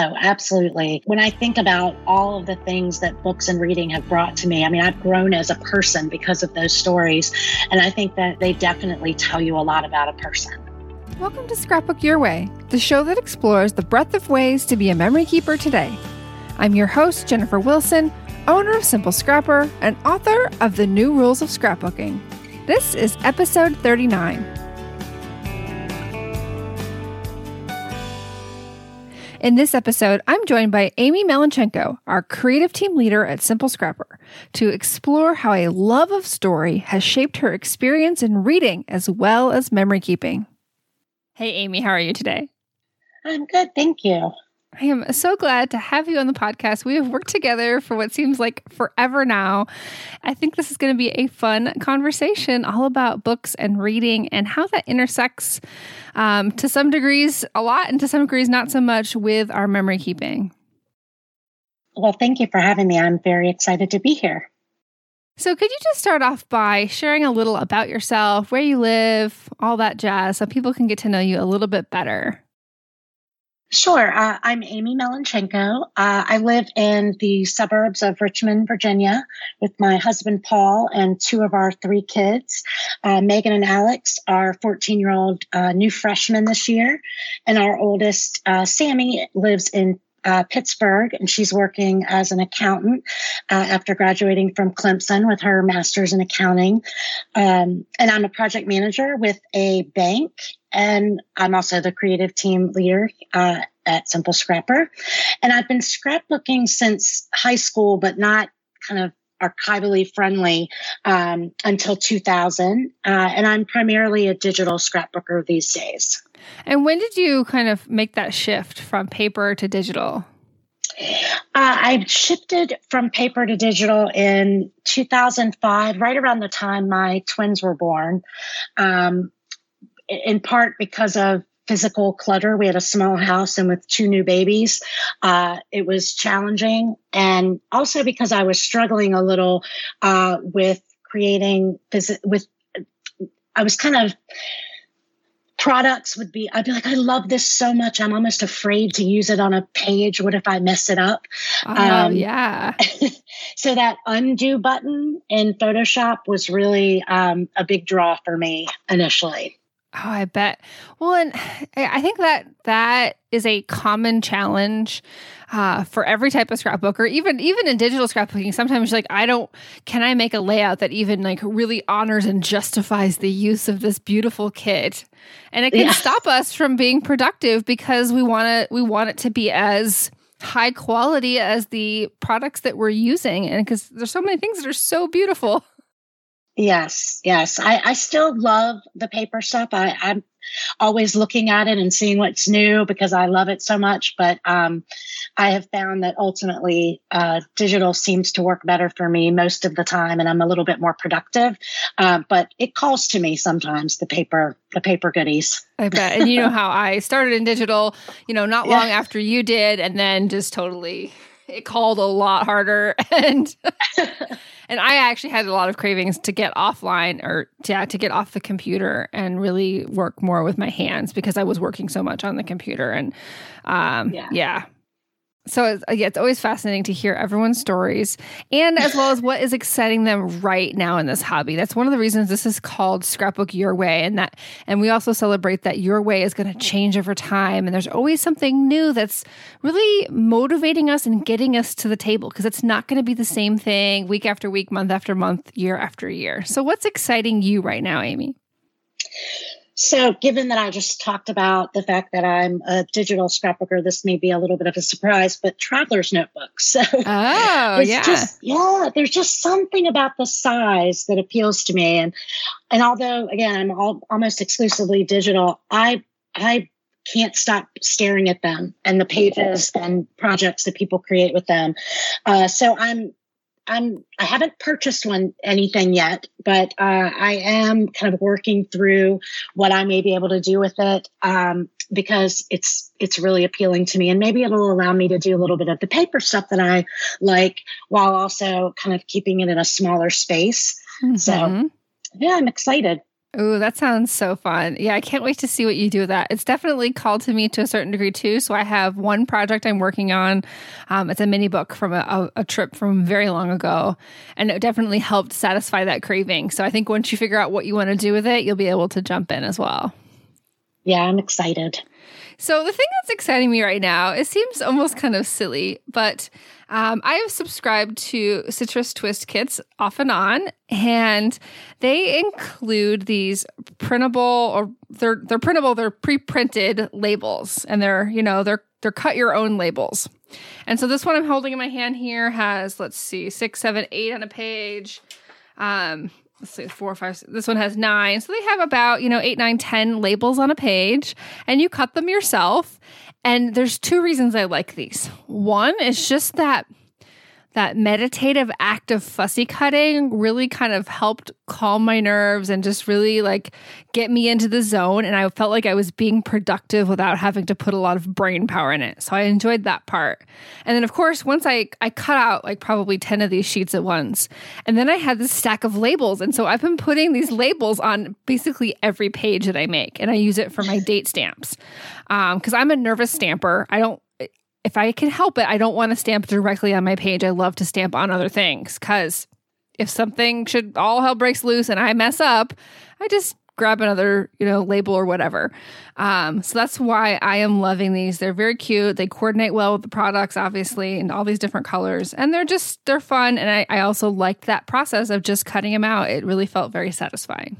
Oh, absolutely. When I think about all of the things that books and reading have brought to me, I mean, I've grown as a person because of those stories. And I think that they definitely tell you a lot about a person. Welcome to Scrapbook Your Way, the show that explores the breadth of ways to be a memory keeper today. I'm your host, Jennifer Wilson, owner of Simple Scrapper and author of The New Rules of Scrapbooking. This is episode 39. In this episode, I'm joined by Amy Melenchenko, our creative team leader at Simple Scrapper, to explore how a love of story has shaped her experience in reading as well as memory keeping. Hey, Amy, how are you today? I'm good, thank you. I am so glad to have you on the podcast. We have worked together for what seems like forever now. I think this is going to be a fun conversation all about books and reading and how that intersects um, to some degrees a lot and to some degrees not so much with our memory keeping. Well, thank you for having me. I'm very excited to be here. So, could you just start off by sharing a little about yourself, where you live, all that jazz, so people can get to know you a little bit better? Sure. Uh, I'm Amy Melenchenko. Uh, I live in the suburbs of Richmond, Virginia, with my husband Paul and two of our three kids. Uh, Megan and Alex are 14 year old uh, new freshmen this year, and our oldest, uh, Sammy, lives in uh, Pittsburgh, and she's working as an accountant uh, after graduating from Clemson with her master's in accounting. Um, and I'm a project manager with a bank, and I'm also the creative team leader uh, at Simple Scrapper. And I've been scrapbooking since high school, but not kind of archivally friendly um, until 2000. Uh, and I'm primarily a digital scrapbooker these days. And when did you kind of make that shift from paper to digital? Uh, I shifted from paper to digital in 2005, right around the time my twins were born, um, in part because of physical clutter. We had a small house and with two new babies, uh, it was challenging. And also because I was struggling a little uh, with creating, with, I was kind of, products would be i'd be like i love this so much. I'm almost afraid to use it on a page. What if i mess it up? Oh um, yeah. so that undo button in photoshop was really um, a big draw for me initially Oh, I bet. Well, and I think that that is a common challenge uh, for every type of scrapbooker, even even in digital scrapbooking. Sometimes, like, I don't. Can I make a layout that even like really honors and justifies the use of this beautiful kit? And it can yeah. stop us from being productive because we want to we want it to be as high quality as the products that we're using, and because there's so many things that are so beautiful. Yes, yes. I, I still love the paper stuff. I, I'm always looking at it and seeing what's new because I love it so much. But um, I have found that ultimately uh, digital seems to work better for me most of the time, and I'm a little bit more productive. Uh, but it calls to me sometimes the paper, the paper goodies. I bet. And you know how I started in digital, you know, not long yeah. after you did, and then just totally it called a lot harder and and I actually had a lot of cravings to get offline or yeah, to get off the computer and really work more with my hands because I was working so much on the computer and um yeah. yeah. So it's, yeah, it's always fascinating to hear everyone's stories and as well as what is exciting them right now in this hobby. That's one of the reasons this is called Scrapbook Your Way and that and we also celebrate that your way is going to change over time and there's always something new that's really motivating us and getting us to the table because it's not going to be the same thing week after week, month after month, year after year. So what's exciting you right now, Amy? So, given that I just talked about the fact that I'm a digital scrapbooker, this may be a little bit of a surprise, but traveler's notebooks. So, oh, yeah. Just, yeah, there's just something about the size that appeals to me. And, and although, again, I'm all, almost exclusively digital, I, I can't stop staring at them and the pages and projects that people create with them. Uh, so I'm I'm I haven't purchased one anything yet, but uh, I am kind of working through what I may be able to do with it um, because it's it's really appealing to me, and maybe it'll allow me to do a little bit of the paper stuff that I like, while also kind of keeping it in a smaller space. Mm-hmm. So yeah, I'm excited. Oh, that sounds so fun. Yeah, I can't wait to see what you do with that. It's definitely called to me to a certain degree too. So I have one project I'm working on. Um, it's a mini book from a, a, a, trip from very long ago. And it definitely helped satisfy that craving. So I think once you figure out what you want to do with it, you'll be able to jump in as well. Yeah, I'm excited. So the thing that's exciting me right now, it seems almost kind of silly, but um, I have subscribed to Citrus Twist kits off and on, and they include these printable or they're they're printable, they're pre-printed labels, and they're you know they're they're cut your own labels. And so this one I'm holding in my hand here has let's see six, seven, eight on a page. Um, let's see, four, five. This one has nine. So they have about, you know, eight, nine, ten labels on a page, and you cut them yourself. And there's two reasons I like these. One is just that that meditative act of fussy cutting really kind of helped calm my nerves and just really like get me into the zone and I felt like I was being productive without having to put a lot of brain power in it. So I enjoyed that part. And then of course, once I I cut out like probably 10 of these sheets at once. And then I had this stack of labels and so I've been putting these labels on basically every page that I make and I use it for my date stamps. Um cuz I'm a nervous stamper. I don't if I can help it, I don't want to stamp directly on my page. I love to stamp on other things because if something should all hell breaks loose and I mess up, I just grab another you know label or whatever. Um, so that's why i am loving these. They're very cute. They coordinate well with the products obviously and all these different colors. And they're just they're fun. And I, I also liked that process of just cutting them out. It really felt very satisfying.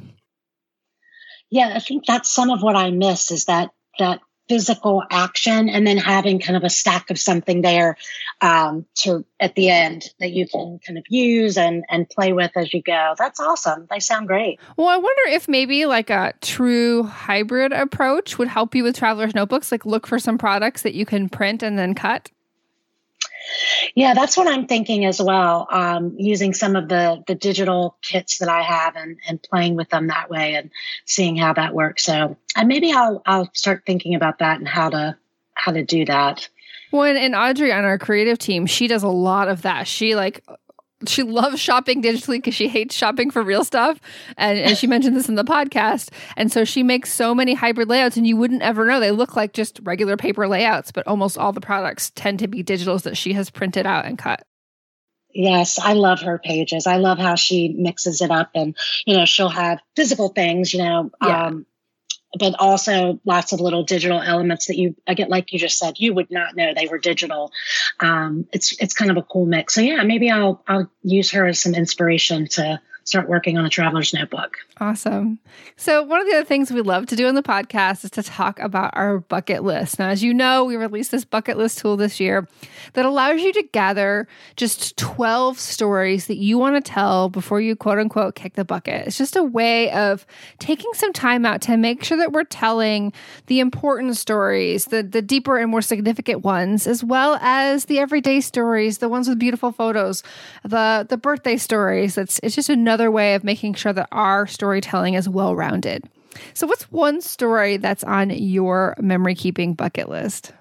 Yeah i think that's some of what i miss is that that physical action and then having kind of a stack of something there um, to at the end that you can kind of use and and play with as you go. That's awesome. They sound great. Well i wonder if maybe like a true hybrid approach would help you with travelers notebooks like look for some products that you can print and then cut yeah, that's what I'm thinking as well. Um, using some of the the digital kits that I have and and playing with them that way and seeing how that works. So and maybe I'll I'll start thinking about that and how to how to do that. Well, and Audrey on our creative team, she does a lot of that. She like she loves shopping digitally because she hates shopping for real stuff. And, and, she mentioned this in the podcast. And so she makes so many hybrid layouts, and you wouldn't ever know. They look like just regular paper layouts, but almost all the products tend to be digitals that she has printed out and cut. Yes, I love her pages. I love how she mixes it up and, you know, she'll have physical things, you know, yeah. um, but also lots of little digital elements that you again like you just said you would not know they were digital. Um, it's it's kind of a cool mix. So yeah, maybe I'll I'll use her as some inspiration to start working on a traveler's notebook. Awesome. So, one of the other things we love to do on the podcast is to talk about our bucket list. Now, as you know, we released this bucket list tool this year that allows you to gather just 12 stories that you want to tell before you quote unquote kick the bucket. It's just a way of taking some time out to make sure that we're telling the important stories, the, the deeper and more significant ones, as well as the everyday stories, the ones with beautiful photos, the, the birthday stories. It's, it's just another another way of making sure that our storytelling is well rounded. So, what's one story that's on your memory keeping bucket list?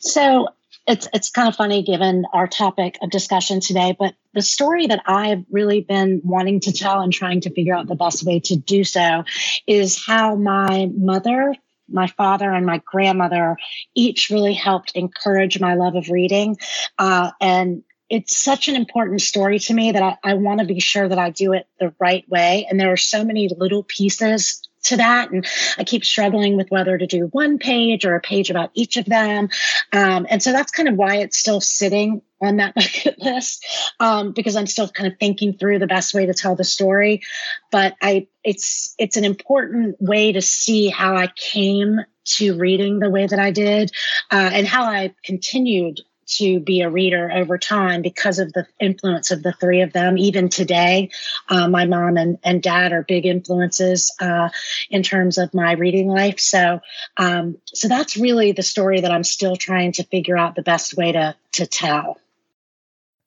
So, it's it's kind of funny given our topic of discussion today, but the story that I've really been wanting to tell and trying to figure out the best way to do so is how my mother my father and my grandmother each really helped encourage my love of reading. Uh, and it's such an important story to me that I, I want to be sure that I do it the right way. And there are so many little pieces to that. And I keep struggling with whether to do one page or a page about each of them. Um, and so that's kind of why it's still sitting on that bucket list um, because I'm still kind of thinking through the best way to tell the story. But I, it's it's an important way to see how I came to reading the way that I did uh, and how I continued to be a reader over time because of the influence of the three of them. Even today, uh, my mom and, and dad are big influences uh, in terms of my reading life. So, um, so that's really the story that I'm still trying to figure out the best way to to tell.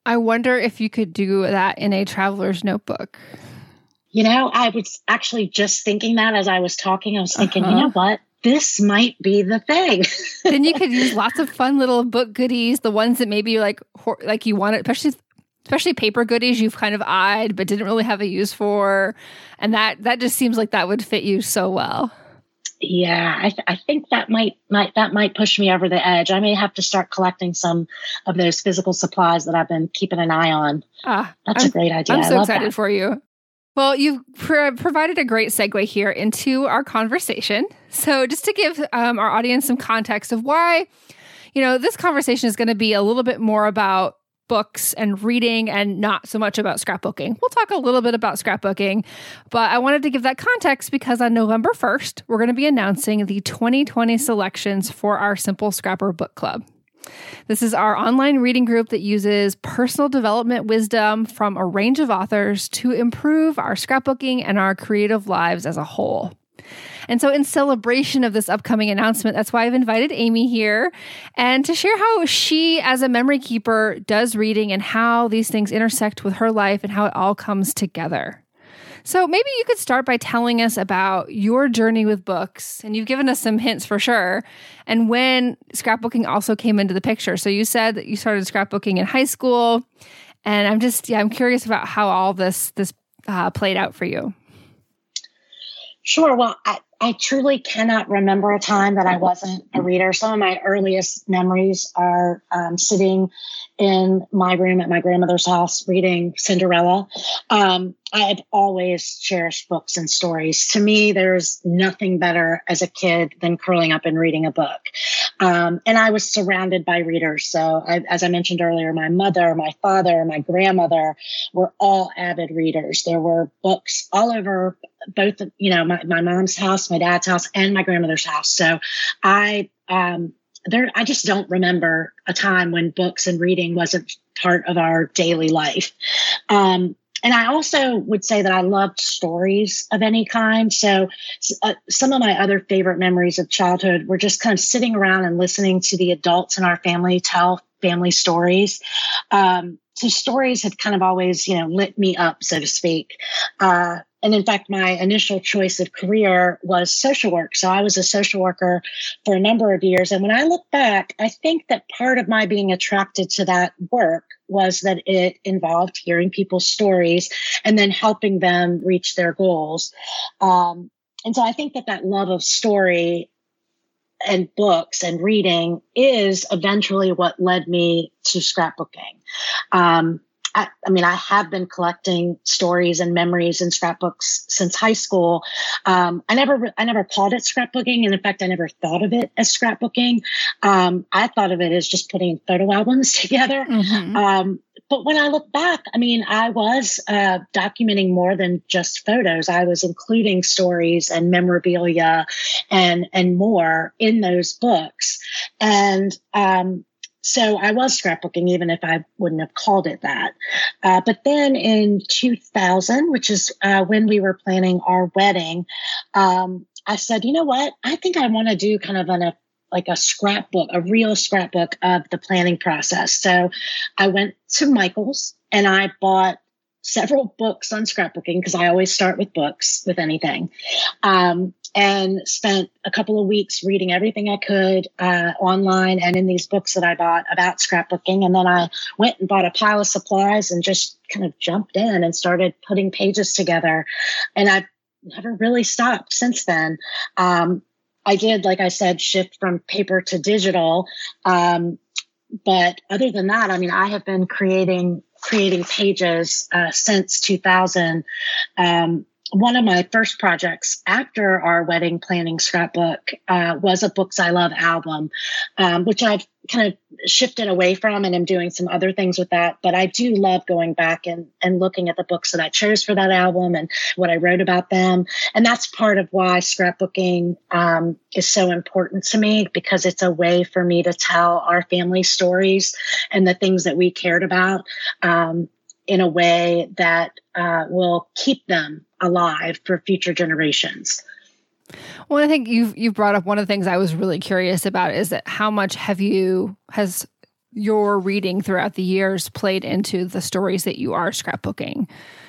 I wonder if you could do that in a traveler's notebook. You know, I was actually just thinking that as I was talking. I was thinking, uh-huh. you know what? This might be the thing. then you could use lots of fun little book goodies, the ones that maybe like like you wanted, especially especially paper goodies you've kind of eyed but didn't really have a use for, and that that just seems like that would fit you so well. Yeah, I, th- I think that might might that might push me over the edge. I may have to start collecting some of those physical supplies that I've been keeping an eye on. Ah, That's I'm, a great idea. I'm so excited that. for you. Well, you've pr- provided a great segue here into our conversation. So, just to give um, our audience some context of why, you know, this conversation is going to be a little bit more about books and reading and not so much about scrapbooking. We'll talk a little bit about scrapbooking, but I wanted to give that context because on November 1st, we're going to be announcing the 2020 selections for our Simple Scrapper Book Club. This is our online reading group that uses personal development wisdom from a range of authors to improve our scrapbooking and our creative lives as a whole. And so, in celebration of this upcoming announcement, that's why I've invited Amy here and to share how she, as a memory keeper, does reading and how these things intersect with her life and how it all comes together. So maybe you could start by telling us about your journey with books. And you've given us some hints for sure. And when scrapbooking also came into the picture. So you said that you started scrapbooking in high school. And I'm just, yeah, I'm curious about how all this, this uh, played out for you. Sure. Well, I, I truly cannot remember a time that I wasn't a reader. Some of my earliest memories are um, sitting in my room at my grandmother's house reading Cinderella. Um, I've always cherished books and stories. To me, there's nothing better as a kid than curling up and reading a book. Um, and I was surrounded by readers. So, I, as I mentioned earlier, my mother, my father, my grandmother were all avid readers. There were books all over both, you know, my, my mom's house, my dad's house, and my grandmother's house. So, I um, there I just don't remember a time when books and reading wasn't part of our daily life. Um, and I also would say that I loved stories of any kind. So, uh, some of my other favorite memories of childhood were just kind of sitting around and listening to the adults in our family tell family stories. Um, so stories have kind of always, you know, lit me up, so to speak. Uh, and in fact, my initial choice of career was social work. So I was a social worker for a number of years. And when I look back, I think that part of my being attracted to that work was that it involved hearing people's stories and then helping them reach their goals. Um, and so I think that that love of story and books and reading is eventually what led me to scrapbooking. Um, I, I, mean, I have been collecting stories and memories and scrapbooks since high school. Um, I never, I never called it scrapbooking, and in fact, I never thought of it as scrapbooking. Um, I thought of it as just putting photo albums together. Mm-hmm. But when I look back, I mean, I was uh, documenting more than just photos. I was including stories and memorabilia and and more in those books, and um, so I was scrapbooking, even if I wouldn't have called it that. Uh, but then in 2000, which is uh, when we were planning our wedding, um, I said, you know what? I think I want to do kind of an, like a scrapbook, a real scrapbook of the planning process. So I went to Michael's and I bought several books on scrapbooking because I always start with books with anything. Um, and spent a couple of weeks reading everything I could uh, online and in these books that I bought about scrapbooking. And then I went and bought a pile of supplies and just kind of jumped in and started putting pages together. And I've never really stopped since then. Um, I did, like I said, shift from paper to digital. Um, but other than that, I mean, I have been creating creating pages uh, since 2000. Um, one of my first projects after our wedding planning scrapbook uh, was a Books I Love album, um, which I've kind of shifted away from and am doing some other things with that. But I do love going back and, and looking at the books that I chose for that album and what I wrote about them. And that's part of why scrapbooking um, is so important to me because it's a way for me to tell our family stories and the things that we cared about. Um, in a way that uh, will keep them alive for future generations. Well, I think you've you've brought up one of the things I was really curious about is that how much have you has your reading throughout the years played into the stories that you are scrapbooking?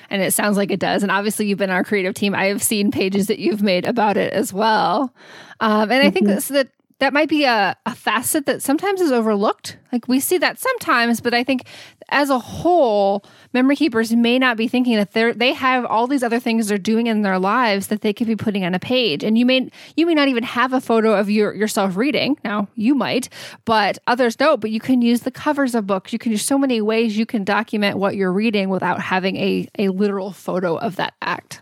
And it sounds like it does. And obviously, you've been our creative team. I have seen pages that you've made about it as well. Um, and I mm-hmm. think that's that that might be a, a facet that sometimes is overlooked. Like we see that sometimes, but I think as a whole, memory keepers may not be thinking that they're they have all these other things they're doing in their lives that they could be putting on a page. And you may you may not even have a photo of your yourself reading. Now you might, but others don't. But you can use the covers of books. You can use so many ways you can document what you're reading without having a, a literal photo of that act.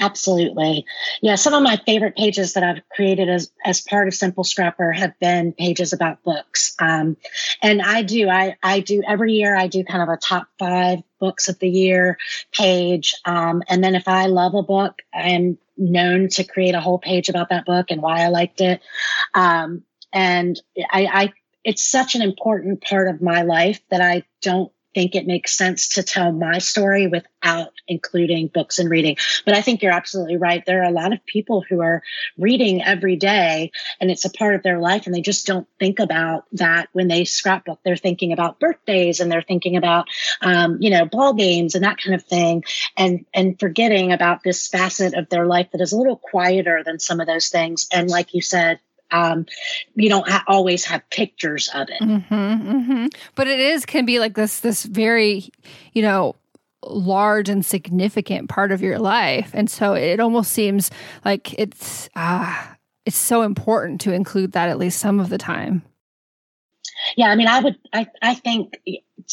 Absolutely. Yeah, some of my favorite pages that I've created as, as part of Simple Scrapper have been pages about books. Um, and I do, I, I do every year, I do kind of a top five books of the year page. Um, and then if I love a book, I'm known to create a whole page about that book and why I liked it. Um, and I, I, it's such an important part of my life that I don't think it makes sense to tell my story without including books and reading. But I think you're absolutely right. There are a lot of people who are reading every day and it's a part of their life and they just don't think about that when they scrapbook. They're thinking about birthdays and they're thinking about, um, you know, ball games and that kind of thing and, and forgetting about this facet of their life that is a little quieter than some of those things. And like you said, um, you don't ha- always have pictures of it. Mm-hmm, mm-hmm. But it is can be like this this very, you know, large and significant part of your life, and so it almost seems like it's ah, uh, it's so important to include that at least some of the time. Yeah, I mean, I would, I, I think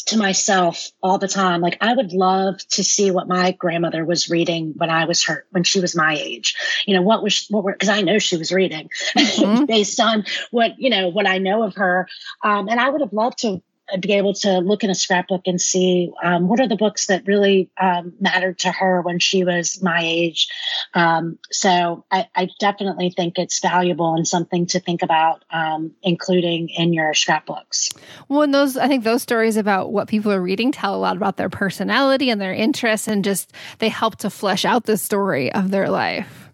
to myself all the time, like I would love to see what my grandmother was reading when I was her, when she was my age. You know, what was, what were, because I know she was reading mm-hmm. based on what, you know, what I know of her. Um, and I would have loved to be able to look in a scrapbook and see um, what are the books that really um, mattered to her when she was my age. Um, so I, I, definitely think it's valuable and something to think about um, including in your scrapbooks. Well, and those I think those stories about what people are reading tell a lot about their personality and their interests, and just they help to flesh out the story of their life.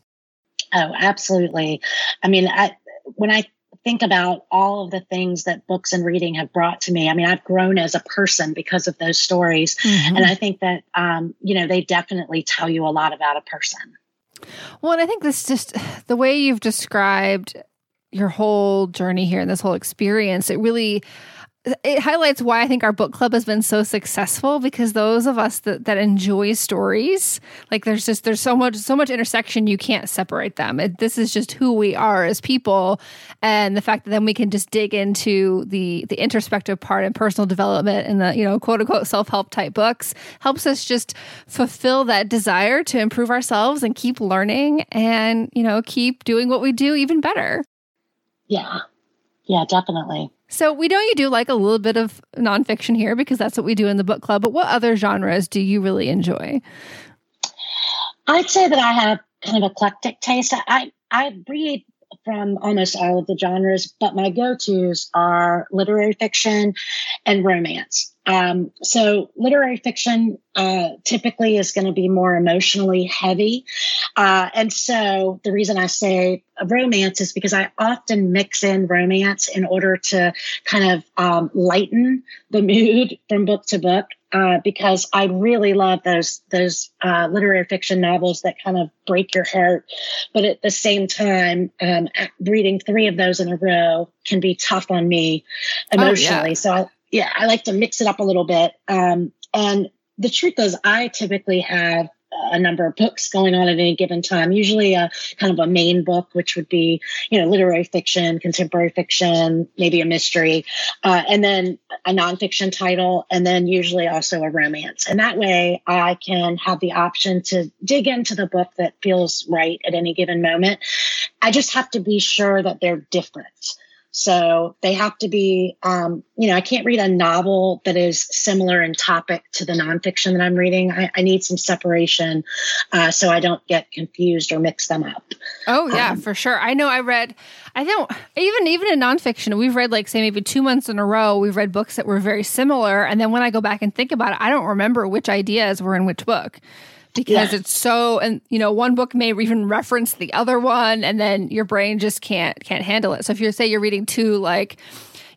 Oh, absolutely. I mean, I, when I think about all of the things that books and reading have brought to me. I mean, I've grown as a person because of those stories. Mm-hmm. And I think that, um, you know, they definitely tell you a lot about a person. Well, and I think this just the way you've described your whole journey here and this whole experience, it really it highlights why I think our book club has been so successful because those of us that, that enjoy stories, like there's just there's so much so much intersection you can't separate them. It, this is just who we are as people, and the fact that then we can just dig into the the introspective part and personal development and the you know quote unquote self help type books helps us just fulfill that desire to improve ourselves and keep learning and you know keep doing what we do even better. Yeah, yeah, definitely. So we know you do like a little bit of nonfiction here because that's what we do in the book club. But what other genres do you really enjoy? I'd say that I have kind of eclectic taste. I I read from almost all of the genres, but my go-tos are literary fiction and romance. Um, so literary fiction uh, typically is going to be more emotionally heavy. Uh, and so the reason I say romance is because I often mix in romance in order to kind of um, lighten the mood from book to book. Uh, because I really love those those uh, literary fiction novels that kind of break your heart, but at the same time, um, reading three of those in a row can be tough on me emotionally. Oh, yeah. So I, yeah, I like to mix it up a little bit. Um, and the truth is, I typically have a number of books going on at any given time. Usually, a kind of a main book, which would be you know literary fiction, contemporary fiction, maybe a mystery, uh, and then a nonfiction title, and then usually also a romance. And that way, I can have the option to dig into the book that feels right at any given moment. I just have to be sure that they're different. So they have to be, um, you know, I can't read a novel that is similar in topic to the nonfiction that I'm reading. I, I need some separation uh, so I don't get confused or mix them up. Oh yeah, um, for sure. I know. I read. I don't even even in nonfiction. We've read like say maybe two months in a row. We've read books that were very similar, and then when I go back and think about it, I don't remember which ideas were in which book because it's so and you know one book may even reference the other one and then your brain just can't can't handle it. So if you say you're reading two like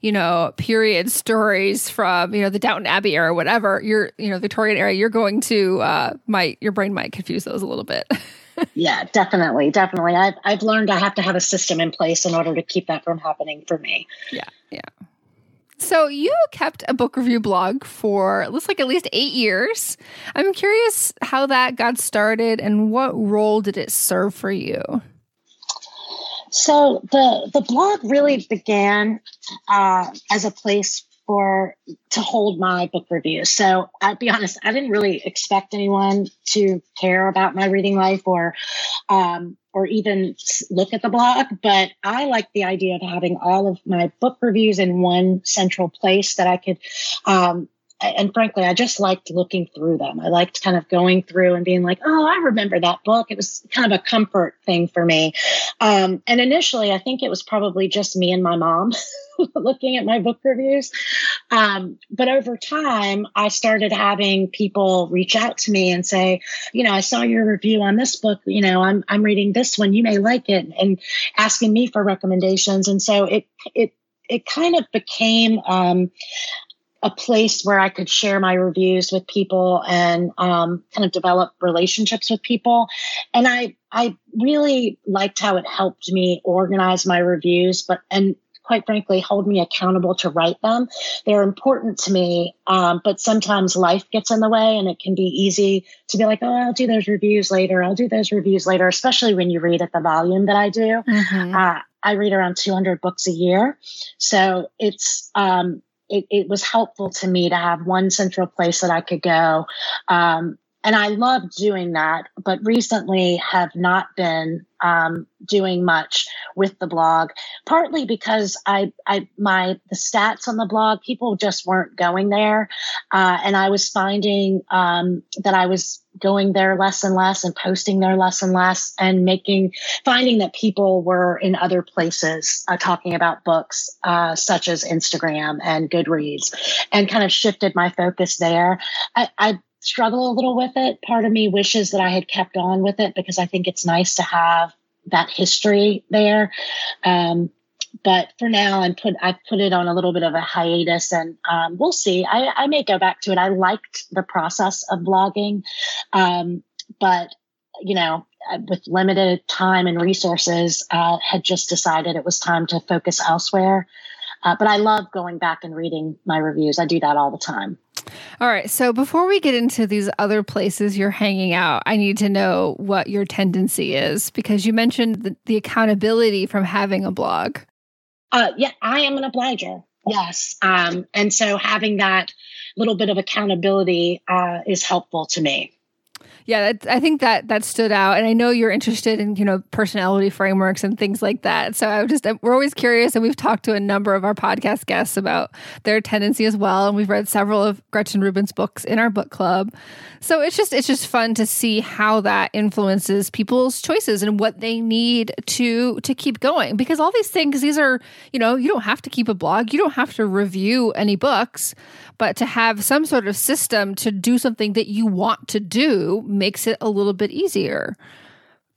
you know period stories from you know the downton abbey era or whatever you're you know victorian era you're going to uh might your brain might confuse those a little bit. Yeah definitely definitely. I've, I've learned i have to have a system in place in order to keep that from happening for me. Yeah yeah so you kept a book review blog for looks like at least eight years. I'm curious how that got started and what role did it serve for you? So the the blog really began uh, as a place for to hold my book reviews. So I'll be honest, I didn't really expect anyone to care about my reading life or um, or even look at the blog, but I like the idea of having all of my book reviews in one central place that I could um, and frankly, I just liked looking through them. I liked kind of going through and being like, oh, I remember that book. It was kind of a comfort thing for me. Um, and initially, I think it was probably just me and my mom looking at my book reviews. Um, but over time, I started having people reach out to me and say, you know, I saw your review on this book. You know, I'm I'm reading this one. You may like it, and asking me for recommendations. And so it it it kind of became um, a place where I could share my reviews with people and um, kind of develop relationships with people. And I I really liked how it helped me organize my reviews, but and quite frankly hold me accountable to write them. They're important to me, um, but sometimes life gets in the way, and it can be easy to be like, oh, I'll do those reviews later. I'll do those reviews later, especially when you read at the volume that I do. Mm-hmm. Uh, I read around 200 books a year, so it's um, it, it, was helpful to me to have one central place that I could go. Um, and I love doing that, but recently have not been um, doing much with the blog. Partly because I, I, my the stats on the blog, people just weren't going there, uh, and I was finding um, that I was going there less and less and posting there less and less and making finding that people were in other places uh, talking about books uh, such as instagram and goodreads and kind of shifted my focus there I, I struggle a little with it. Part of me wishes that I had kept on with it because I think it's nice to have that history there. Um, but for now, I'm put I've put it on a little bit of a hiatus, and um, we'll see. I, I, may go back to it. I liked the process of blogging, um, but you know, with limited time and resources, uh, had just decided it was time to focus elsewhere. Uh, but I love going back and reading my reviews. I do that all the time. All right. So before we get into these other places you're hanging out, I need to know what your tendency is because you mentioned the, the accountability from having a blog. Uh, yeah, I am an obliger. Yes. Um, and so having that little bit of accountability uh, is helpful to me yeah, I think that that stood out, and I know you're interested in you know personality frameworks and things like that. So I just we're always curious, and we've talked to a number of our podcast guests about their tendency as well, and we've read several of Gretchen Rubin's books in our book club. So it's just it's just fun to see how that influences people's choices and what they need to to keep going. Because all these things these are you know you don't have to keep a blog, you don't have to review any books, but to have some sort of system to do something that you want to do makes it a little bit easier,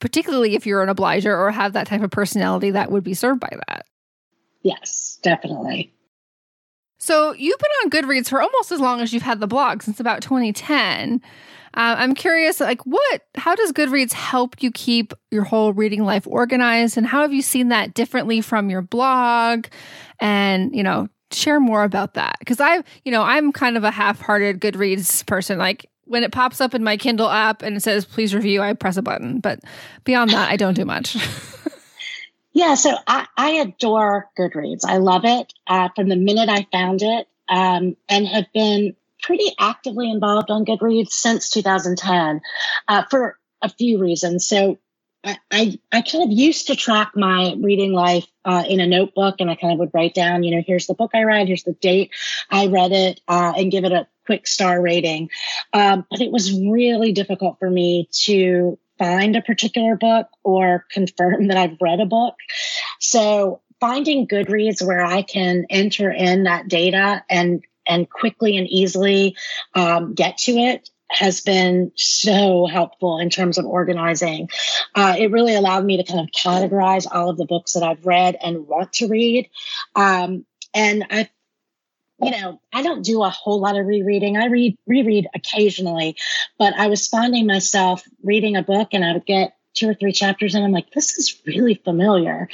particularly if you're an obliger or have that type of personality that would be served by that. Yes, definitely. So you've been on Goodreads for almost as long as you've had the blog since about 2010. Uh, I'm curious, like, what, how does Goodreads help you keep your whole reading life organized? And how have you seen that differently from your blog? And, you know, share more about that. Cause I, you know, I'm kind of a half hearted Goodreads person. Like, when it pops up in my Kindle app and it says please review, I press a button. But beyond that, I don't do much. yeah, so I, I, adore Goodreads. I love it uh, from the minute I found it um, and have been pretty actively involved on Goodreads since 2010 uh, for a few reasons. So I, I, kind of used to track my reading life uh, in a notebook and I kind of would write down, you know, here's the book I read, here's the date I read it, uh, and give it a quick star rating. Um, but it was really difficult for me to find a particular book or confirm that I've read a book. So finding Goodreads where I can enter in that data and and quickly and easily um, get to it has been so helpful in terms of organizing. Uh, it really allowed me to kind of categorize all of the books that I've read and want to read. Um, and I, you know, I don't do a whole lot of rereading. I read reread occasionally, but I was finding myself reading a book and I would get two or three chapters and I'm like, this is really familiar.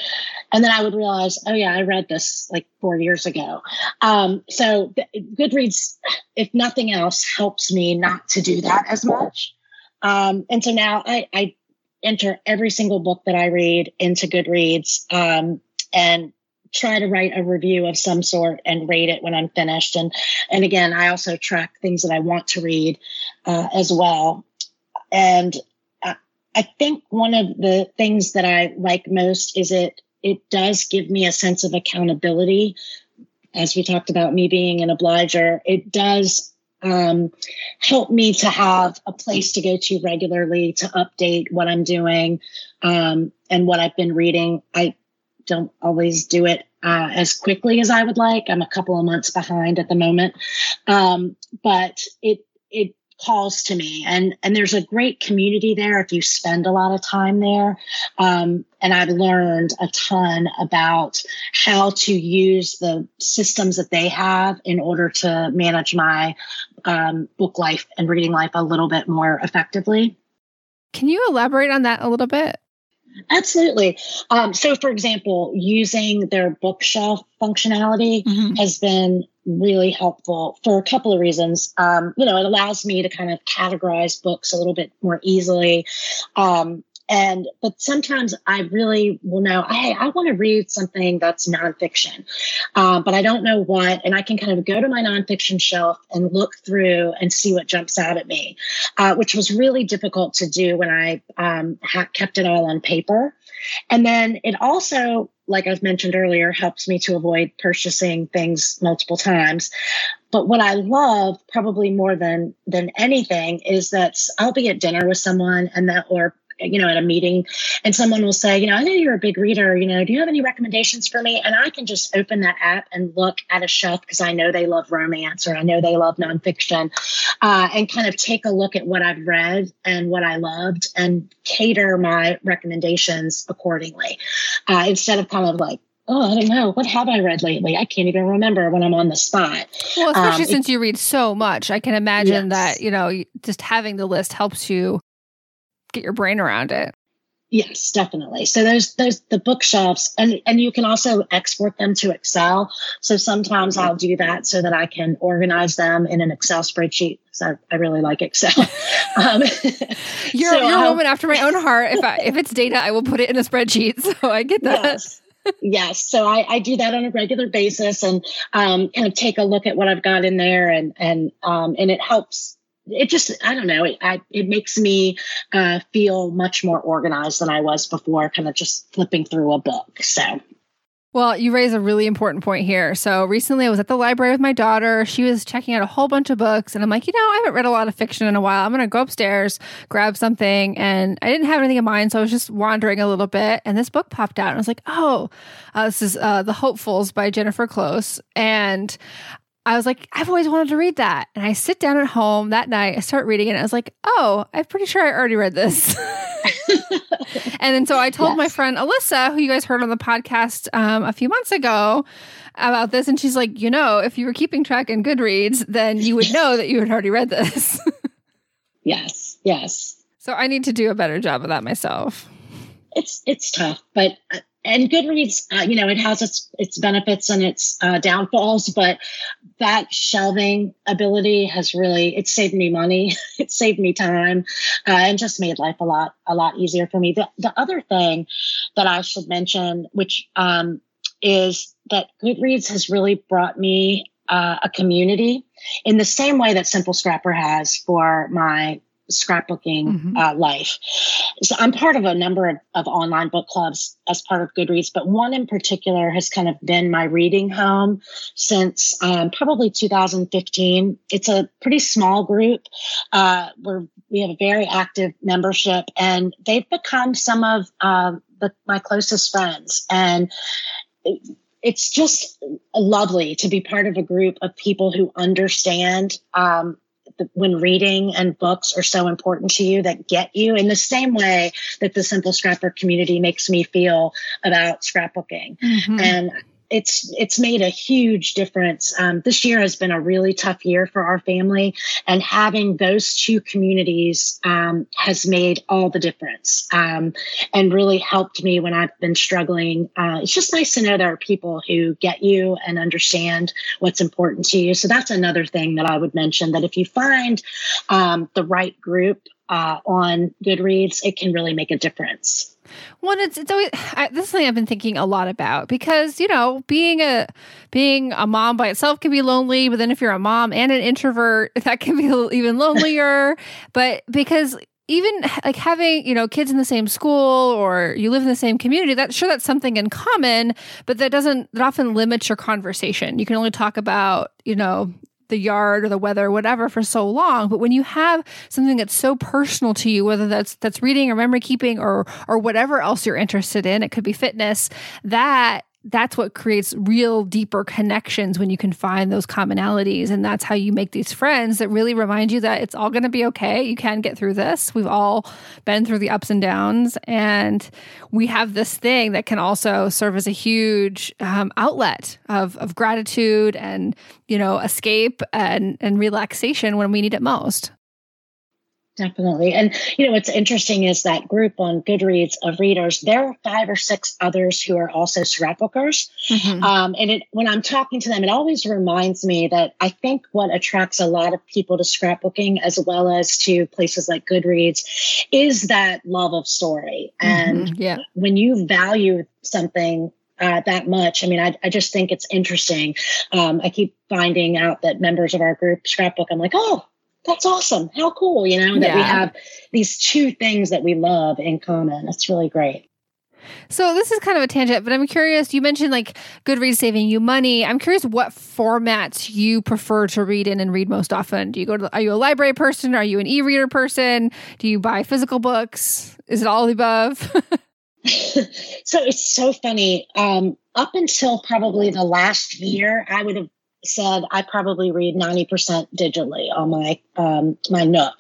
And then I would realize, oh yeah, I read this like four years ago. Um, so Goodreads, if nothing else, helps me not to do that as much. Um, and so now I, I, enter every single book that I read into Goodreads um, and try to write a review of some sort and rate it when I'm finished. And and again, I also track things that I want to read uh, as well. And I think one of the things that I like most is it it does give me a sense of accountability. As we talked about me being an obliger, it does um, help me to have a place to go to regularly to update what I'm doing um, and what I've been reading. I don't always do it uh, as quickly as I would like. I'm a couple of months behind at the moment, um, but it it calls to me. And and there's a great community there if you spend a lot of time there. Um, and i've learned a ton about how to use the systems that they have in order to manage my um, book life and reading life a little bit more effectively. Can you elaborate on that a little bit Absolutely. Um, so, for example, using their bookshelf functionality mm-hmm. has been really helpful for a couple of reasons. Um, you know, it allows me to kind of categorize books a little bit more easily. Um, and but sometimes I really will know, hey, I want to read something that's nonfiction, uh, but I don't know what, and I can kind of go to my nonfiction shelf and look through and see what jumps out at me, uh, which was really difficult to do when I um, ha- kept it all on paper. And then it also like I've mentioned earlier, helps me to avoid purchasing things multiple times. But what I love probably more than than anything is that I'll be at dinner with someone and that or you know, at a meeting and someone will say, you know, I know you're a big reader, you know, do you have any recommendations for me? And I can just open that app and look at a shelf because I know they love romance or I know they love nonfiction uh, and kind of take a look at what I've read and what I loved and cater my recommendations accordingly uh, instead of kind of like, oh, I don't know. What have I read lately? I can't even remember when I'm on the spot. Well, especially um, since you read so much, I can imagine yes. that, you know, just having the list helps you get your brain around it. Yes, definitely. So there's there's the bookshelves and and you can also export them to Excel. So sometimes I'll do that so that I can organize them in an Excel spreadsheet. So I, I really like Excel. um, you're so you're a woman after my own heart. If I, if it's data, I will put it in a spreadsheet. So I get that. Yes. yes. So I, I, do that on a regular basis and um, kind of take a look at what I've got in there and and um, and it helps it just i don't know it, I, it makes me uh, feel much more organized than i was before kind of just flipping through a book so well, you raise a really important point here. So recently I was at the library with my daughter. She was checking out a whole bunch of books and I'm like, you know, I haven't read a lot of fiction in a while. I'm going to go upstairs, grab something. And I didn't have anything in mind. So I was just wandering a little bit and this book popped out and I was like, oh, uh, this is uh, The Hopefuls by Jennifer Close. And I was like, I've always wanted to read that. And I sit down at home that night, I start reading it, and I was like, oh, I'm pretty sure I already read this. and then so I told yes. my friend Alyssa, who you guys heard on the podcast um, a few months ago, about this. And she's like, you know, if you were keeping track in Goodreads, then you would know that you had already read this. yes, yes. So I need to do a better job of that myself. It's it's tough, but and Goodreads, uh, you know, it has its its benefits and its uh, downfalls, but that shelving ability has really it saved me money, it saved me time, uh, and just made life a lot a lot easier for me. The the other thing that I should mention, which um, is that Goodreads has really brought me uh, a community in the same way that Simple Scrapper has for my scrapbooking mm-hmm. uh, life. So I'm part of a number of, of, online book clubs as part of Goodreads, but one in particular has kind of been my reading home since um, probably 2015. It's a pretty small group uh, where we have a very active membership, and they've become some of uh, the, my closest friends. And it's just lovely to be part of a group of people who understand um, the, when reading and books are so important to you that get you in the same way that the simple scrapper community makes me feel about scrapbooking mm-hmm. and it's it's made a huge difference. Um, this year has been a really tough year for our family, and having those two communities um, has made all the difference um, and really helped me when I've been struggling. Uh, it's just nice to know there are people who get you and understand what's important to you. So that's another thing that I would mention that if you find um, the right group uh, on Goodreads, it can really make a difference. Well, it's it's always I, this is something I've been thinking a lot about because you know being a being a mom by itself can be lonely, but then if you're a mom and an introvert, that can be even lonelier. but because even like having you know kids in the same school or you live in the same community, that sure that's something in common, but that doesn't that often limits your conversation. You can only talk about you know the yard or the weather or whatever for so long. But when you have something that's so personal to you whether that's that's reading or memory keeping or or whatever else you're interested in it could be fitness that that's what creates real deeper connections when you can find those commonalities. And that's how you make these friends that really remind you that it's all going to be okay. You can get through this. We've all been through the ups and downs. And we have this thing that can also serve as a huge um, outlet of, of gratitude and you know escape and and relaxation when we need it most Definitely. And, you know, what's interesting is that group on Goodreads of readers, there are five or six others who are also scrapbookers. Mm-hmm. Um, and it, when I'm talking to them, it always reminds me that I think what attracts a lot of people to scrapbooking as well as to places like Goodreads is that love of story. Mm-hmm. And yeah. when you value something uh, that much. I mean, I, I just think it's interesting. Um, I keep finding out that members of our group scrapbook. I'm like, oh, that's awesome. How cool, you know, that yeah. we have these two things that we love in common. That's really great. So this is kind of a tangent, but I'm curious. You mentioned like Goodreads saving you money. I'm curious what formats you prefer to read in and read most often. Do you go to? Are you a library person? Are you an e-reader person? Do you buy physical books? Is it all the above? so it's so funny. Um, up until probably the last year, I would have said I probably read 90% digitally on my um, my Nook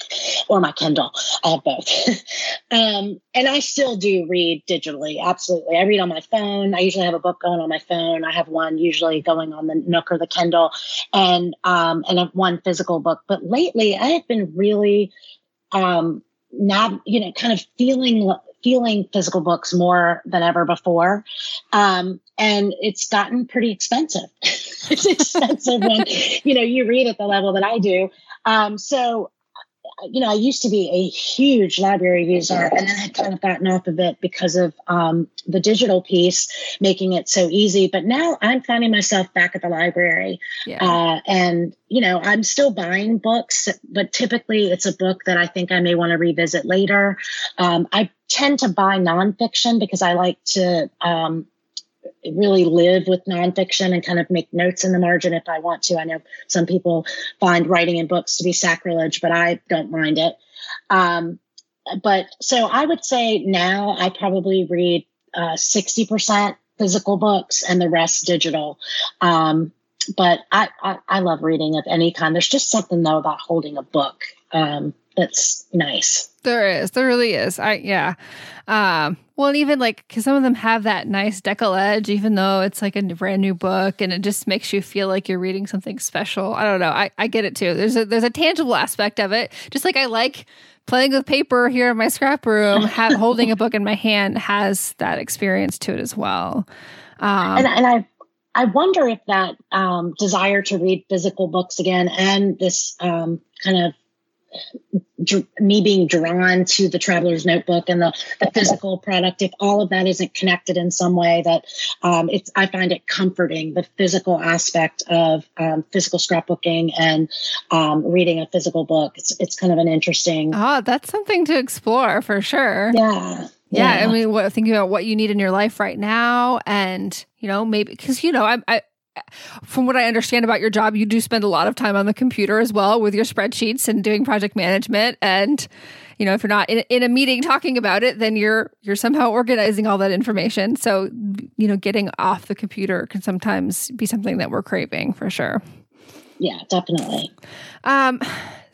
or my Kindle. I have both. um, and I still do read digitally. Absolutely. I read on my phone. I usually have a book going on my phone. I have one usually going on the Nook or the Kindle and um, and one physical book. But lately I have been really um, not, you know, kind of feeling feeling physical books more than ever before. Um, and it's gotten pretty expensive. it's expensive when, you know, you read at the level that I do. Um, so you know, I used to be a huge library user and then I kind of gotten off of it because of um, the digital piece making it so easy. But now I'm finding myself back at the library. Yeah. Uh, and, you know, I'm still buying books, but typically it's a book that I think I may want to revisit later. Um, I tend to buy nonfiction because I like to um, really live with nonfiction and kind of make notes in the margin if I want to. I know some people find writing in books to be sacrilege, but I don't mind it. Um, but so I would say now I probably read uh, 60% physical books and the rest digital. Um, but I, I, I, love reading of any kind. There's just something though about holding a book um, that's nice. There is. There really is. I yeah. Um, well, even like because some of them have that nice deckle edge, even though it's like a brand new book, and it just makes you feel like you're reading something special. I don't know. I, I get it too. There's a there's a tangible aspect of it. Just like I like playing with paper here in my scrap room, holding a book in my hand has that experience to it as well. Um, and, and I I wonder if that um, desire to read physical books again and this um, kind of me being drawn to the traveler's notebook and the, the physical product if all of that isn't connected in some way that um, it's i find it comforting the physical aspect of um, physical scrapbooking and um, reading a physical book. It's, it's kind of an interesting oh that's something to explore for sure. Yeah. Yeah, yeah. I mean, what, thinking about what you need in your life right now, and you know, maybe because you know, I, I from what I understand about your job, you do spend a lot of time on the computer as well with your spreadsheets and doing project management. And you know, if you're not in, in a meeting talking about it, then you're you're somehow organizing all that information. So you know, getting off the computer can sometimes be something that we're craving for sure. Yeah, definitely. Um,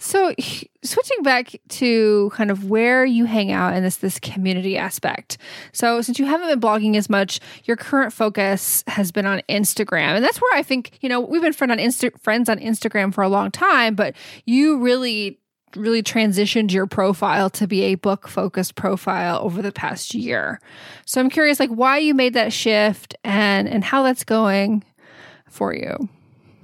so switching back to kind of where you hang out in this this community aspect. So since you haven't been blogging as much, your current focus has been on Instagram. And that's where I think, you know, we've been friend on Insta- friends on Instagram for a long time, but you really really transitioned your profile to be a book focused profile over the past year. So I'm curious like why you made that shift and and how that's going for you.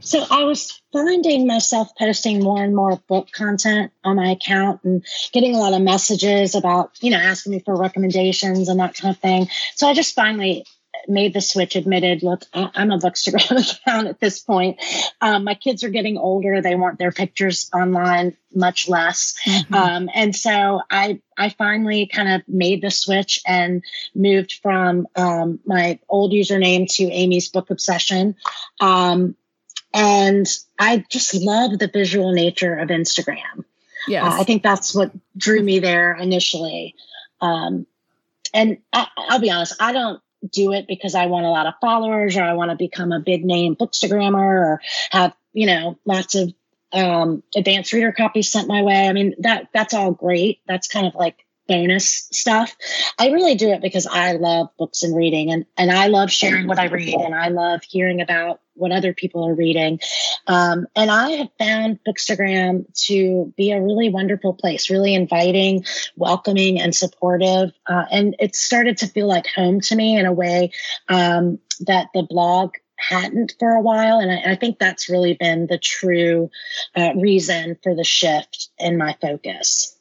So I was finding myself posting more and more book content on my account and getting a lot of messages about, you know, asking me for recommendations and that kind of thing. So I just finally made the switch, admitted, look, I'm a Bookstagram account at this point. Um, my kids are getting older. They want their pictures online much less. Mm-hmm. Um, and so I, I finally kind of made the switch and moved from um, my old username to Amy's Book Obsession. And I just love the visual nature of Instagram. Yeah, uh, I think that's what drew me there initially. Um, and I, will be honest, I don't do it because I want a lot of followers or I want to become a big name bookstagrammer or have, you know, lots of um, advanced reader copies sent my way. I mean, that that's all great. That's kind of like bonus stuff. I really do it because I love books and reading and, and I love sharing what I read and I love hearing about what other people are reading. Um, and I have found Bookstagram to be a really wonderful place, really inviting, welcoming, and supportive. Uh, and it started to feel like home to me in a way um, that the blog hadn't for a while. And I, I think that's really been the true uh, reason for the shift in my focus.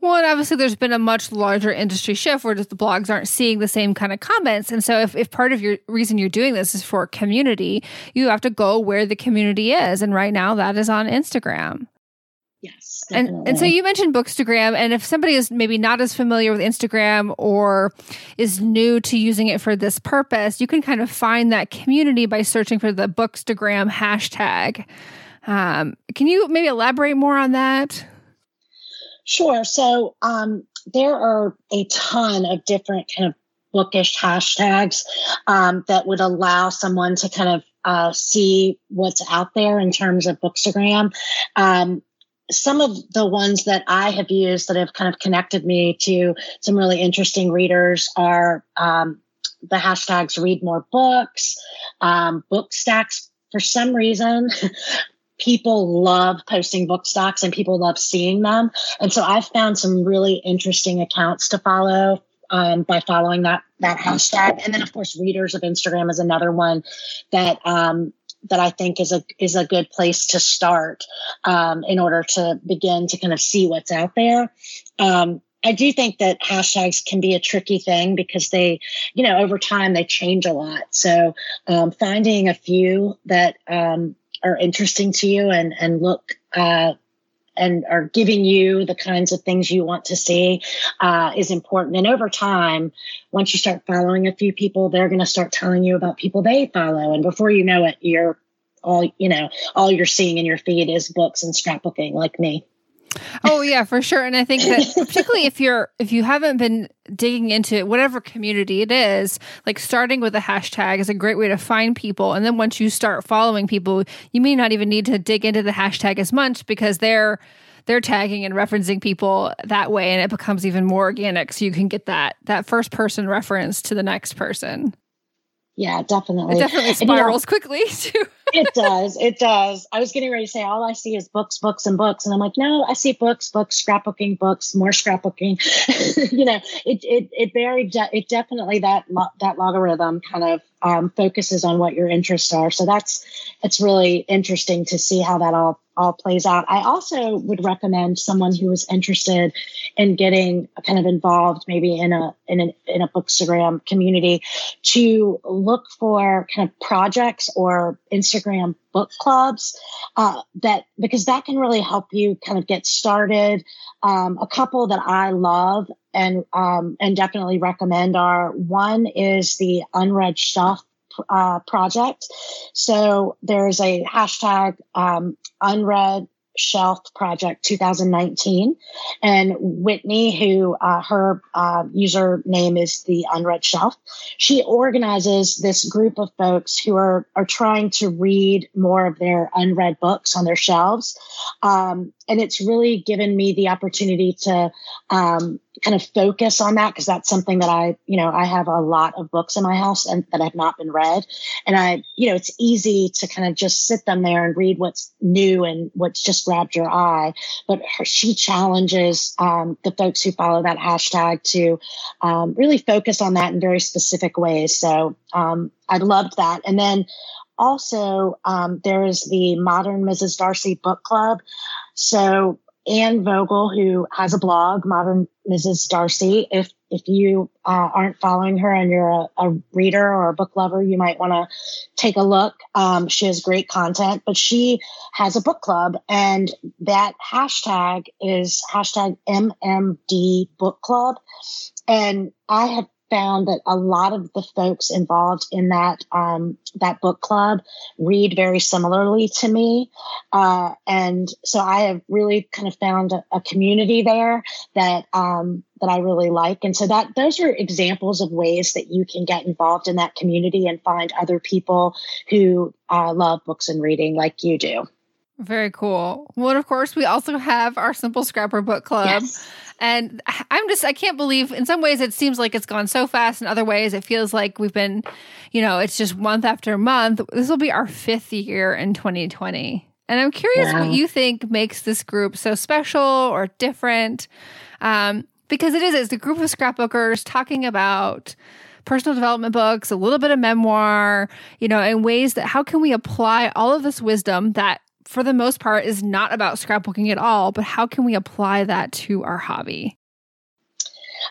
Well, and obviously there's been a much larger industry shift where just the blogs aren't seeing the same kind of comments. And so if, if part of your reason you're doing this is for community, you have to go where the community is. And right now that is on Instagram. Yes. And and so you mentioned Bookstagram, and if somebody is maybe not as familiar with Instagram or is new to using it for this purpose, you can kind of find that community by searching for the Bookstagram hashtag. Um, can you maybe elaborate more on that? Sure. So um, there are a ton of different kind of bookish hashtags um, that would allow someone to kind of uh, see what's out there in terms of Bookstagram. Um, some of the ones that I have used that have kind of connected me to some really interesting readers are um, the hashtags read more books, um, book stacks. For some reason, people love posting book stocks and people love seeing them. And so I've found some really interesting accounts to follow um, by following that that hashtag. And then of course, readers of Instagram is another one that um, that I think is a is a good place to start um, in order to begin to kind of see what's out there. Um, I do think that hashtags can be a tricky thing because they, you know, over time they change a lot. So um, finding a few that um, are interesting to you and and look uh, and are giving you the kinds of things you want to see uh, is important. And over time, once you start following a few people, they're going to start telling you about people they follow, and before you know it, you're all you know all you're seeing in your feed is books and scrapbooking, like me oh yeah, for sure. And I think that particularly if you're if you haven't been digging into whatever community it is, like starting with a hashtag is a great way to find people. And then once you start following people, you may not even need to dig into the hashtag as much because they're they're tagging and referencing people that way. And it becomes even more organic. So you can get that that first person reference to the next person. Yeah definitely. It definitely spirals you know, quickly too it does. It does. I was getting ready to say all i see is books books and books. And i'm like no i see books books scrapbooking books more scrapbooking. You know it it it de- it definitely that that logarithm kind of um, focuses on what your interests are. So that's it's really interesting to see how that all all plays out. I also would recommend someone who is interested in getting kind of involved, maybe in a in a in a Bookstagram community, to look for kind of projects or Instagram book clubs uh, that because that can really help you kind of get started. Um, a couple that I love and um, and definitely recommend are one is the Unread Shelf uh, project. So there's a hashtag um, unread shelf project 2019 and whitney who uh, her uh, username is the unread shelf she organizes this group of folks who are are trying to read more of their unread books on their shelves. Um, and it's really given me the opportunity to um, kind of focus on that because that's something that I, you know, I have a lot of books in my house and that have not been read. And I, you know, it's easy to kind of just sit them there and read what's new and what's just grabbed your eye. But her, she challenges um, the folks who follow that hashtag to um, really focus on that in very specific ways. So um, I loved that. And then also, um, there is the Modern Mrs. Darcy Book Club. So Anne Bogel, who has a blog, Modern Mrs. Darcy. If if you uh, aren't following her and you're a, a, reader or a book lover, you might want to take a look. Um, she has great content, but she has a book club, and that hashtag is hashtag MMD Book Club. And I have found that a lot of the folks involved in that um, that book club read very similarly to me, uh, and so I have really kind of found a, a community there that um, that I really like, and so that those are examples of ways that you can get involved in that community and find other people who uh, love books and reading like you do. Very cool. Well, of course, we also have our Simple Scrapper Book Club. Yes. And I'm just, I can't believe, in some ways, it seems like it's gone so fast. In other ways, it feels like we've been, you know, it's just month after month. This will be our fifth year in 2020. And I'm curious wow. what you think makes this group so special or different. Um, because it is, it's a group of scrapbookers talking about personal development books, a little bit of memoir, you know, in ways that how can we apply all of this wisdom that for the most part, is not about scrapbooking at all, but how can we apply that to our hobby?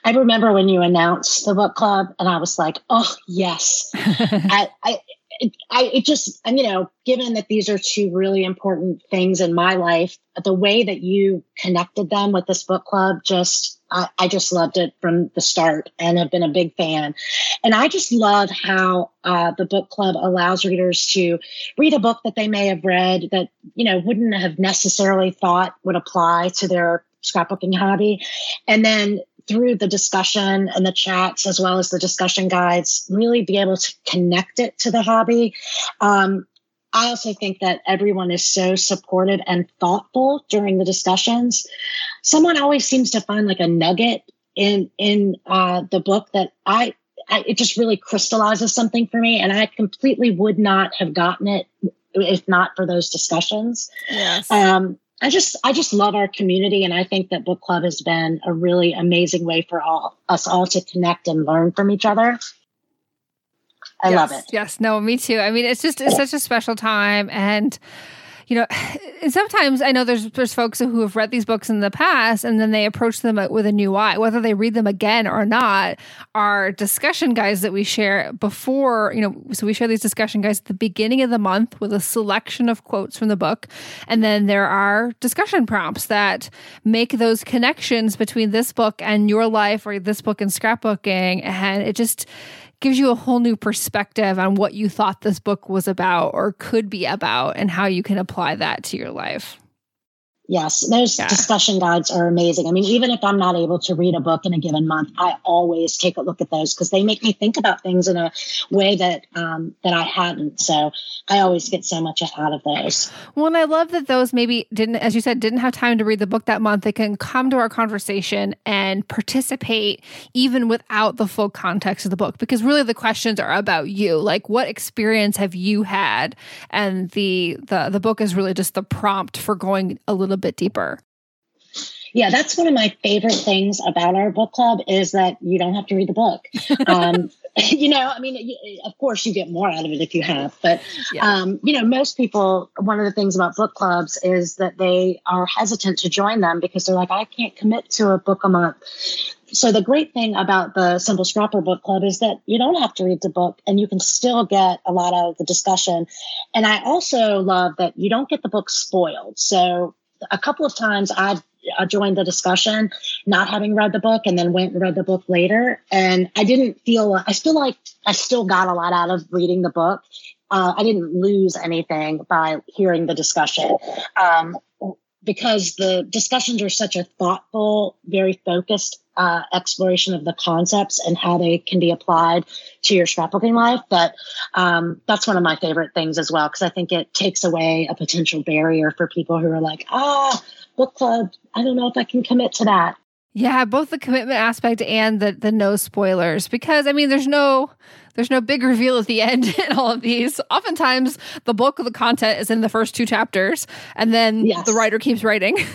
I remember when you announced the book club, and I was like, "Oh yes!" I, I, it, I, it just, and you know, given that these are two really important things in my life, the way that you connected them with this book club just I, I, just loved it from the start and have been a big fan. And I just love how uh, the book club allows readers to read a book that they may have read that, you know, wouldn't have necessarily thought would apply to their scrapbooking hobby. And then through the discussion and the chats, as well as the discussion guides, really be able to connect it to the hobby. Um, I also think that everyone is so supportive and thoughtful during the discussions. Someone always seems to find like a nugget in in uh, the book that I, I it just really crystallizes something for me, and I completely would not have gotten it if not for those discussions. Yes. Um, I just I just love our community, and I think that book club has been a really amazing way for all us all to connect and learn from each other. I yes, love it. Yes, no, me too. I mean, it's just it's such a special time, and you know, sometimes I know there's there's folks who have read these books in the past, and then they approach them with a new eye, whether they read them again or not. Our discussion guides that we share before, you know, so we share these discussion guides at the beginning of the month with a selection of quotes from the book, and then there are discussion prompts that make those connections between this book and your life, or this book and scrapbooking, and it just gives you a whole new perspective on what you thought this book was about or could be about and how you can apply that to your life. Yes, those yeah. discussion guides are amazing. I mean, even if I'm not able to read a book in a given month, I always take a look at those because they make me think about things in a way that um, that I hadn't. So I always get so much out of those. Well, and I love that those maybe didn't, as you said, didn't have time to read the book that month. They can come to our conversation and participate even without the full context of the book because really the questions are about you. Like, what experience have you had? And the the the book is really just the prompt for going a little bit deeper. Yeah, that's one of my favorite things about our book club is that you don't have to read the book. Um, you know, I mean, of course, you get more out of it if you have, but yeah. um, you know, most people. One of the things about book clubs is that they are hesitant to join them because they're like, I can't commit to a book a month. So the great thing about the Simple Scrapper Book Club is that you don't have to read the book and you can still get a lot out of the discussion. And I also love that you don't get the book spoiled. So a couple of times I've joined the discussion not having read the book and then went and read the book later. And i didn't feel i feel like i still got a lot out of reading the book. Uh, i didn't lose anything by hearing the discussion. Um, because the discussions are such a thoughtful very focused uh, exploration of the concepts and how they can be applied to your scrapbooking life. But um, that's one of my favorite things as well, because I think it takes away a potential barrier for people who are like, ah, book club, I don't know if I can commit to that. Yeah, both the commitment aspect and the the no spoilers because I mean there's no there's no big reveal at the end in all of these. Oftentimes the bulk of the content is in the first two chapters and then yes. the writer keeps writing.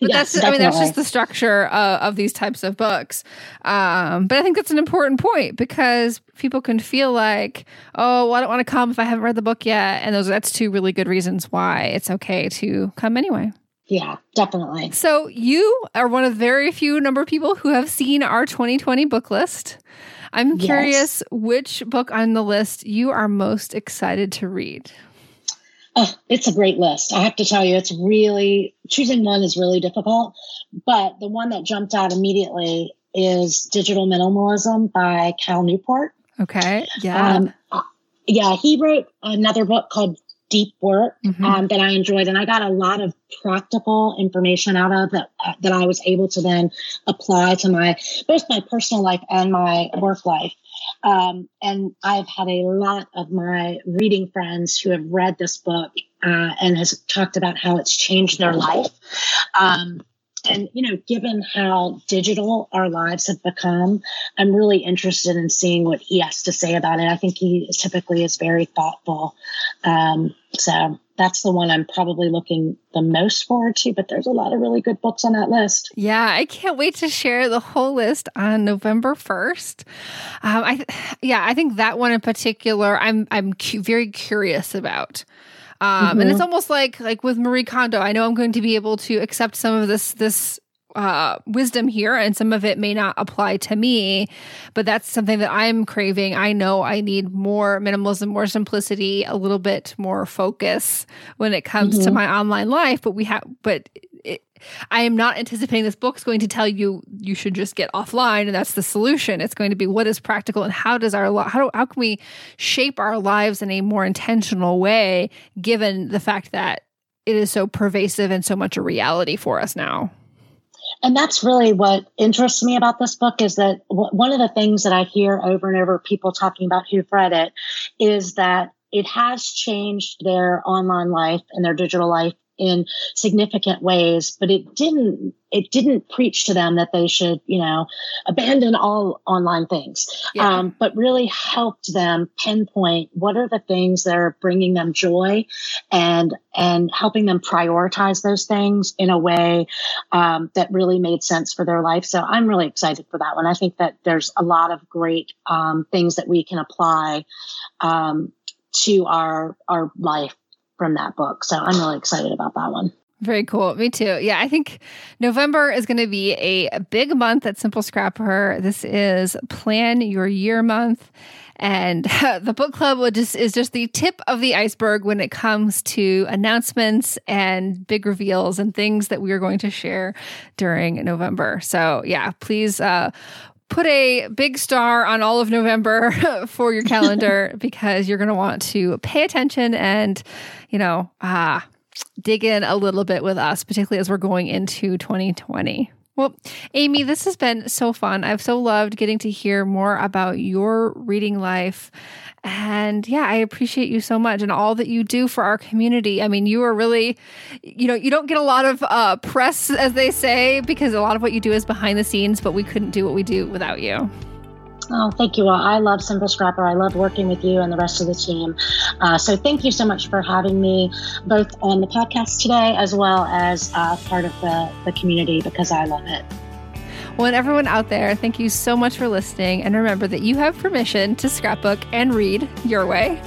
But yes, that's definitely. I mean that's just the structure uh, of these types of books. Um, but I think that's an important point because people can feel like, oh, well, I don't want to come if I haven't read the book yet, and those that's two really good reasons why it's okay to come anyway. Yeah, definitely. So you are one of the very few number of people who have seen our 2020 book list. I'm curious yes. which book on the list you are most excited to read. Oh, it's a great list. I have to tell you, it's really choosing one is really difficult. But the one that jumped out immediately is Digital Minimalism by Cal Newport. Okay. Yeah. Um, yeah, he wrote another book called Deep Work mm-hmm. um, that I enjoyed, and I got a lot of practical information out of that that I was able to then apply to my both my personal life and my work life. Um, and I've had a lot of my reading friends who have read this book uh, and has talked about how it's changed their life. Um, and you know, given how digital our lives have become, I'm really interested in seeing what he has to say about it. I think he typically is very thoughtful. Um, so that's the one I'm probably looking the most forward to, but there's a lot of really good books on that list. Yeah, I can't wait to share the whole list on November 1st. Um, I yeah, I think that one in particular I'm I'm cu- very curious about. Um, mm-hmm. and it's mm-hmm. almost like like with Marie Kondo, I know I'm going to be able to accept some of this this uh, wisdom here, and some of it may not apply to me, but that's something that I'm craving. I know I need more minimalism, more simplicity, a little bit more focus when it comes mm-hmm. to my online life. But we have, but I am not anticipating this book's going to tell you you should just get offline and that's the solution. It's going to be what is practical and how does our how do, how can we shape our lives in a more intentional way given the fact that it is so pervasive and so much a reality for us now and that's really what interests me about this book is that w- one of the things that I hear over and over people talking about who've read it is that it has changed their online life and their digital life in significant ways, but it didn't it didn't preach to them that they should, you know, abandon all online things, yeah. um, but really helped them pinpoint what are the things that are bringing them joy, and and helping them prioritize those things in a way um, that really made sense for their life. So I'm really excited for that one. I think that there's a lot of great um, things that we can apply um, to our our life from that book. So I'm really excited about that one. Very cool. Me too. Yeah, I think November is going to be a big month at Simple Scrapper. This is Plan Your Year month. And the book club will just is just the tip of the iceberg when it comes to announcements and big reveals and things that we are going to share during November. So yeah, please uh, put a big star on all of November for your calendar because you're going to want to pay attention and, you know, ah, dig in a little bit with us, particularly as we're going into 2020. Well, Amy, this has been so fun. I've so loved getting to hear more about your reading life. And yeah, I appreciate you so much and all that you do for our community. I mean, you are really, you know, you don't get a lot of uh, press, as they say, because a lot of what you do is behind the scenes, but we couldn't do what we do without you. Oh, thank you. all. I love Simple Scrapper. I love working with you and the rest of the team. Uh, so thank you so much for having me both on the podcast today as well as uh, part of the, the community because I love it. Well, and everyone out there, thank you so much for listening. And remember that you have permission to scrapbook and read your way.